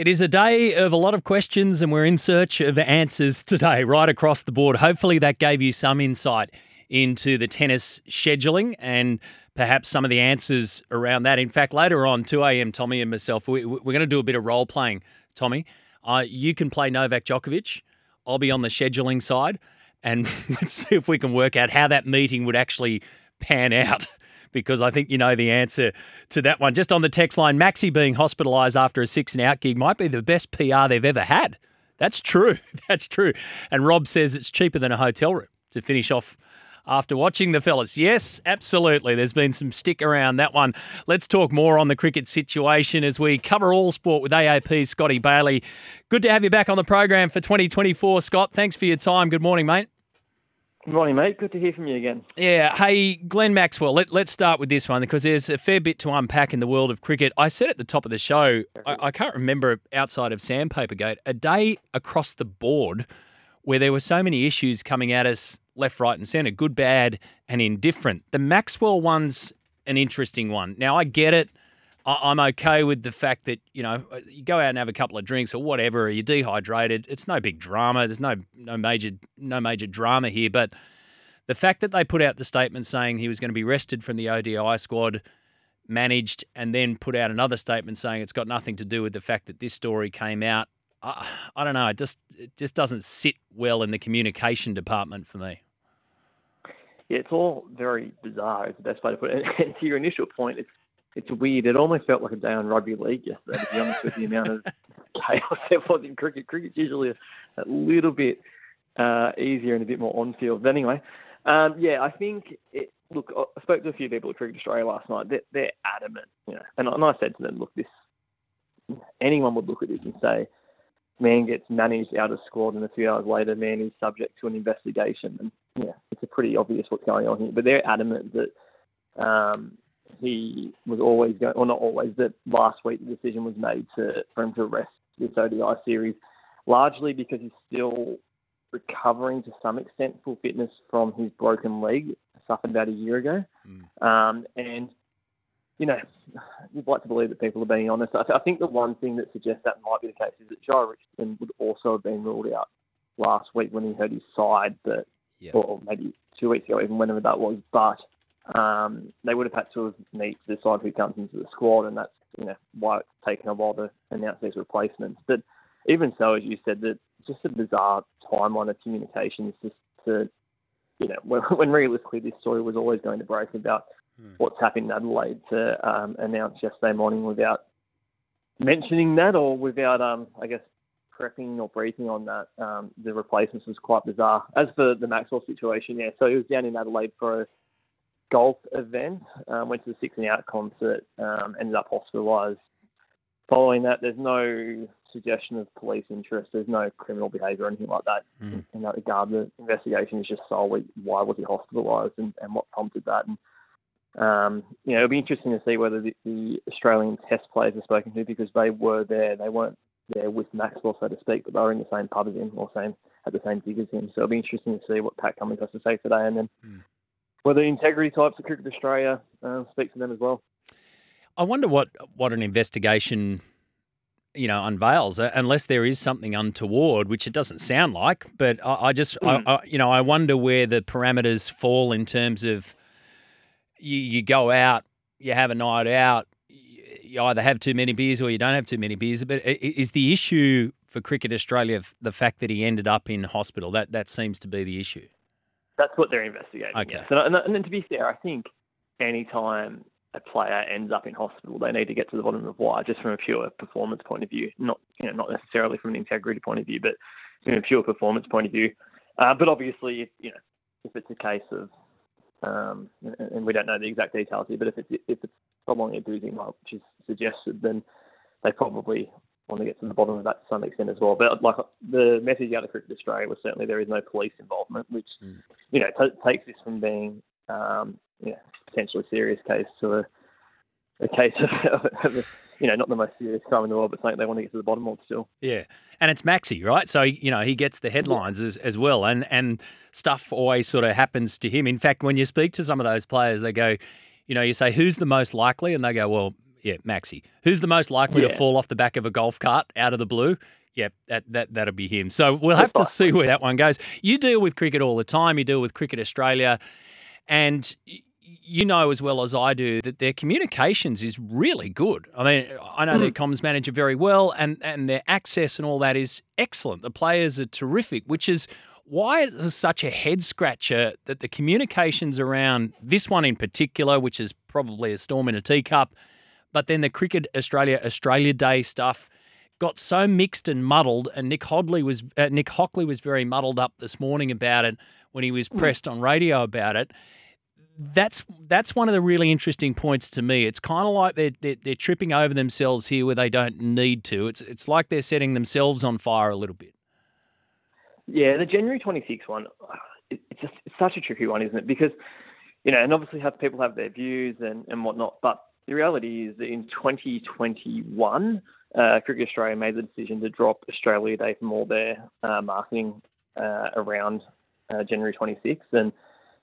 It is a day of a lot of questions, and we're in search of answers today, right across the board. Hopefully, that gave you some insight into the tennis scheduling and perhaps some of the answers around that. In fact, later on, 2 a.m., Tommy and myself, we, are going to do a bit of role playing, Tommy. Uh, you can play Novak Djokovic. I'll be on the scheduling side, and let's see if we can work out how that meeting would actually pan out because I think you know the answer to that one. Just on the text line, Maxi being hospitalised after a six and out gig might be the best PR they've ever had. That's true. That's true. And Rob says it's cheaper than a hotel room to finish off after watching the fellas. Yes, absolutely. There's been some stick around that one. Let's talk more on the cricket situation as we cover all sport with AAP Scotty Bailey. Good to have you back on the program for 2024, Scott. Thanks for your time. Good morning, mate. Morning, mate. Good to hear from you again. Yeah. Hey, Glenn Maxwell, let, us start with this one because there's a fair bit to unpack in the world of cricket. I said at the top of the show, I, I can't remember outside of Sandpaper Gate, a day across the board where there were so many issues coming at us left, right, and centre good, bad, and indifferent. The Maxwell one's an interesting one. Now, I get it. I'm okay with the fact that you know uh, you go out and have a couple of drinks or whatever, or you're dehydrated. It's no big drama. There's no no major no major drama here. But the fact that they put out the statement saying he was going to be rested from the ODI squad, managed, and then put out another statement saying it's got nothing to do with the fact that this story came out. I, I don't know. It just it just doesn't sit well in the communication department for me. Yeah, it's all very bizarre. Is the best way to put it. And to your initial point, it's it's weird. It almost felt like a day on rugby league yesterday, to be honest with the amount of chaos there was in cricket. Cricket's usually a, a little bit uh, easier and a bit more on field. But anyway, um, yeah, I think it, look, I spoke to a few people at Cricket Australia last night. They're, they're adamant, you know, and, and I said to them, look, this anyone would look at this and say, man gets managed out of squad, and a few hours later, man is subject to an investigation. And yeah, it's a pretty obvious what's going on here. But they're adamant that um, he was always going, or not always, that last week the decision was made to for him to rest this ODI series, largely because he's still recovering to some extent full fitness from his broken leg suffered about a year ago. Mm. Um, and, you know, you'd like to believe that people are being honest. I, th- I, think the one thing that suggests that might be the case is that Jhye Richardson would also have been ruled out last week when he hurt his side, but, yep. or maybe two weeks ago, even whenever that was. But um, they would have had to have meet to decide who comes into the squad, and that's you know why it's taken a while to announce these replacements. But even so, as you said, that just a bizarre timeline of communications just to you know when, when realistically this story was always going to break about hmm. what's happened in Adelaide to um, announce yesterday morning without mentioning that or without um, I guess prepping or briefing on that. Um, the replacements was quite bizarre. As for the Maxwell situation, yeah, so he was down in Adelaide for a golf event. Um, went to the Six and Out concert. Um, ended up hospitalised. Following that, there's no suggestion of police interest. There's no criminal behaviour or anything like that mm. in that regard. The investigation is just solely why was he hospitalised and, and what prompted that. And um, you know, it'll be interesting to see whether the, the Australian Test players are spoken to because they were there. They weren't there with Maxwell, so to speak, but they were in the same pub as him or same at the same gig as him. So it'll be interesting to see what Pat Cummins has to say today, and then mm well, the integrity types of Cricket Australia uh, speak to them as well. I wonder what what an investigation you know unveils uh, unless there is something untoward which it doesn't sound like but i, I just mm. I, I, you know i wonder where the parameters fall in terms of you, you go out you have a night out you either have too many beers or you don't have too many beers but is the issue for cricket australia the fact that he ended up in hospital that that seems to be the issue That's what they're investigating. Okay. Yes. And, and, and then to be fair, I think any time a player ends up in hospital, they need to get to the bottom of why, just from a pure performance point of view, not you know not necessarily from an integrity point of view, but from a pure performance point of view. Uh, but obviously, if, you know, if it's a case of, um, and, and we don't know the exact details here, but if it's if it's prolonged like which is suggested, then they probably want to get to the bottom of that to some extent as well. But like the message out of Cricket Australia was certainly there is no police involvement, which Mm. You know t- takes this from being um, you know, potentially serious case to a, a case of, of a, you know not the most serious crime in the world, but something they want to get to the bottom of still. Yeah, and it's Maxi, right? So you know he gets the headlines as, as well, and and stuff always sort of happens to him. In fact, when you speak to some of those players, they go, you know, you say who's the most likely, and they go, well, yeah, Maxi. Who's the most likely to fall off the back of a golf cart out of the blue? Yep, that that that'll be him. So we'll have to see where that one goes. You deal with cricket all the time. You deal with Cricket Australia, and you know as well as I do that their communications is really good. I mean, I know their hmm. comms manager very well, and and their access and all that is excellent. The players are terrific, which is why it was such a head scratcher that the communications around this one in particular, which is probably a storm in a teacup, but then the Cricket Australia Australia Day stuff got so mixed and muddled. And Nick Hodley was uh, Nick Hockley was very muddled up this morning about it when he was pressed on radio about it. That's that's one of the really interesting points to me. It's kind of like they're, they're they're tripping over themselves here where they don't need to. It's it's like they're setting themselves on fire a little bit. Yeah, the January 26 one, it's just it's such a tricky one, isn't it? Because, you know, and obviously have people have their views and, and whatnot, but the reality is that in 2021, uh, Cricket Australia made the decision to drop Australia Day from all their uh, marketing uh, around uh, January 26th. And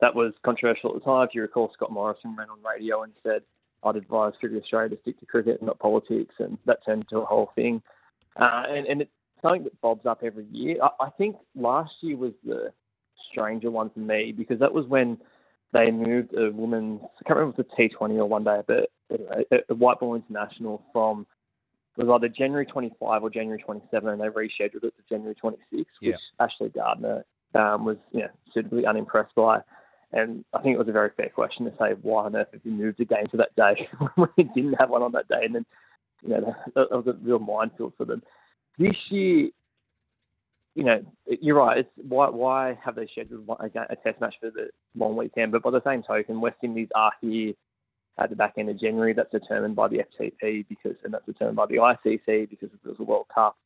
that was controversial at the time. If you recall, Scott Morrison ran on radio and said, I'd advise Cricket Australia to stick to cricket and not politics. And that turned into a whole thing. Uh, and, and it's something that bobs up every year. I, I think last year was the stranger one for me because that was when they moved a women's, I can't remember if it was a T20 or one day, but anyway, a, a white ball international from was either January 25 or January 27, and they rescheduled it to January 26, Yeah. which Ashley Gardner um, was you know, suitably unimpressed by. And I think it was a very fair question to say why on earth have you moved a game to that day when we didn't have one on that day, and then you know that, that was a real minefield for them. This year, you know, you're right. It's why why have they scheduled a, a test match for the long weekend? But by the same token, West Indies are here at the back end of January. That's determined by the FTP because, and that's determined by the ICC because it was a World Cup.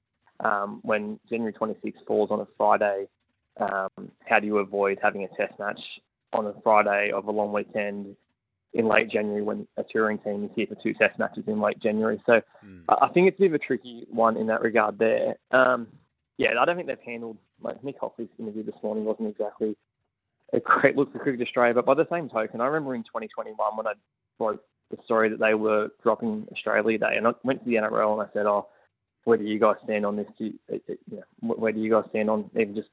Um, when January 26 falls on a Friday, um, how do you avoid having a test match on a Friday of a long weekend in late January when a touring team is here for two test matches in late January? So I I think it's a bit of a tricky one in that regard there. Um, yeah, I don't think they've handled, like Nick Hockley's interview this morning wasn't exactly a great look for Cricket Australia, but by the same token, I remember in 2021 when I broke the story that they were dropping Australia Day, and I went to the NRL and I said, "Oh, where do you guys stand on this? Do you, uh, uh, you know, where do you guys stand on even just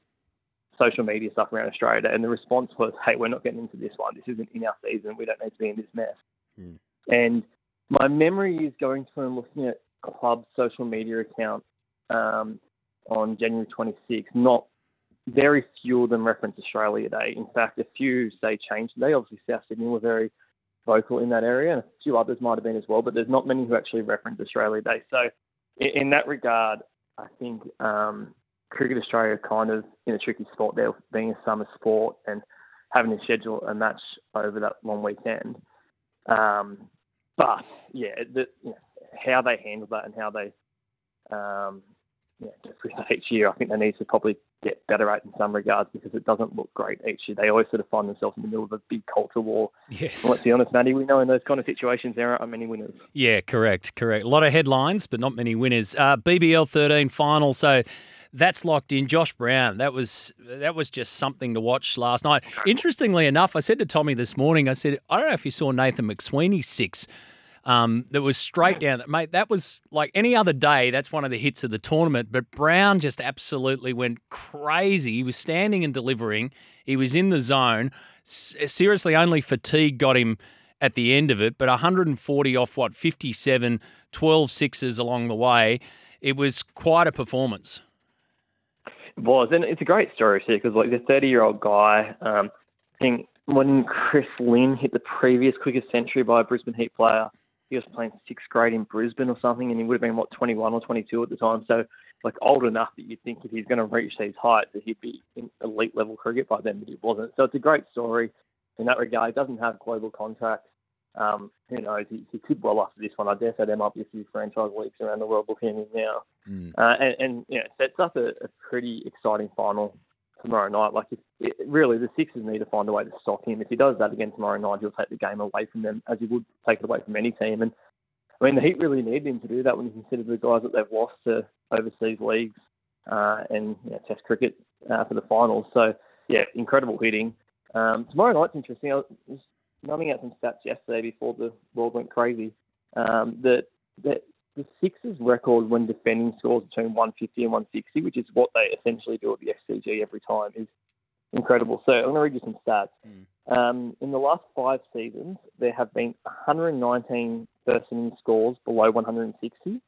social media stuff around Australia?" Day? And the response was, "Hey, we're not getting into this one. This isn't in our season. We don't need to be in this mess." Mm. And my memory is going through and looking at club social media accounts um, on January 26th. Not very few of them reference Australia Day. In fact, a few say change day. Obviously, South Sydney were very vocal in that area, and a few others might have been as well. But there's not many who actually reference Australia Day. So, in, that regard, I think um, Cricket Australia kind of in a tricky spot there, being a summer sport and having to schedule a match over that long weekend. Um, but yeah, the, you know, how they handle that and how they um, yeah, each year, I think they need to probably get better at in some regards because it doesn't look great each year. They always sort of find themselves in the middle of a big culture war. Yes. And let's be honest, Matty, we know in those kind of situations there aren't many winners. Yeah, correct, correct. A lot of headlines, but not many winners. Uh, BBL 13 final, so that's locked in. Josh Brown, that was that was just something to watch last night. Interestingly enough, I said to Tommy this morning, I said, I don't know if you saw Nathan McSweeney's six. Um, that was straight down. Mate, that was like any other day. That's one of the hits of the tournament. But Brown just absolutely went crazy. He was standing and delivering. He was in the zone. S- seriously, only fatigue got him at the end of it, but 140 off what 57, 12 sixes along the way. It was quite a performance. It was, and it's a great story too because like the 30 year old guy, um, think when Chris Lynn hit the previous quickest century by a Brisbane Heat player, he was playing sixth grade in Brisbane or something, and he would have been what 21 or 22 at the time. So like old enough that you'd think if he's going to reach these heights that he'd be in elite level cricket by then, but he wasn't. So it's a great story in that regard. He doesn't have global contracts. Um, who knows? He, he could well after this one. I dare say there might be a few franchise leagues around the world looking him now. Mm. Uh, and, and you know, sets up a, a pretty exciting final tomorrow night. Like, if, it, really, the Sixers need to find a way to stop him. If he does that again tomorrow night, he'll take the game away from them, as he would take it away from any team. And I mean, the Heat really need him to do that when you consider the guys that they've lost to overseas leagues uh, and you know, Test cricket uh, for the finals. So, yeah, incredible hitting. Um, tomorrow night's interesting. I was numbing out some stats yesterday before the world went crazy. Um, that that the Sixers record when defending scores between 150 and 160, which is what they essentially do at the SCG every time, is incredible. So I'm going to read you some stats. Mm. Um, in the last five seasons, there have been 119 first-inning scores below 160.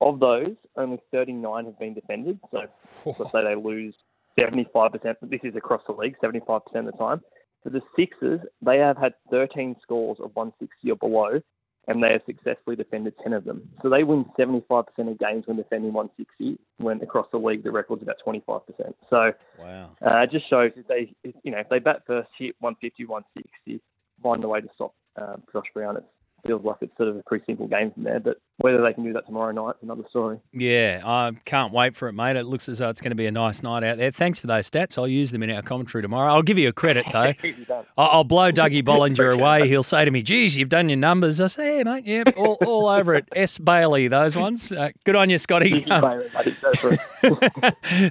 Of those, only 39 have been defended. So let's say they lose 75%. This is across the league, 75% of the time. For the Sixers, they have had 13 scores of 160 or below, and they have successfully defended 10 of them. So they win 75% of games when defending 160, when across the league the record's about 25%. So wow. uh, it just shows if they, if, you know, if they bat first, hit 150, 160, find a way to stop uh, Josh Brown, it's feels like it's sort of a pretty simple game from there. But whether they can do that tomorrow night is another story. Yeah, I can't wait for it, mate. It looks as though it's going to be a nice night out there. Thanks for those stats. I'll use them in our commentary tomorrow. I'll give you a credit, though. I'll blow Dougie Bollinger away. He'll say to me, geez, you've done your numbers. I say, yeah, mate, yeah, all, all over it. S. Bailey, those ones. Uh, good on you, Scotty.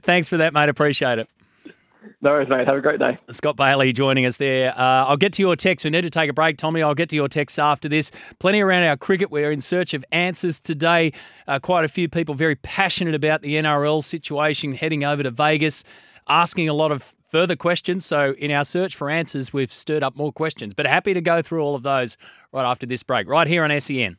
Thanks for that, mate. Appreciate it. No worries, mate. Have a great day. Scott Bailey joining us there. Uh, I'll get to your text. We need to take a break, Tommy. I'll get to your text after this. Plenty around our cricket. We're in search of answers today. Uh, quite a few people very passionate about the NRL situation heading over to Vegas, asking a lot of further questions. So, in our search for answers, we've stirred up more questions. But happy to go through all of those right after this break, right here on SEN.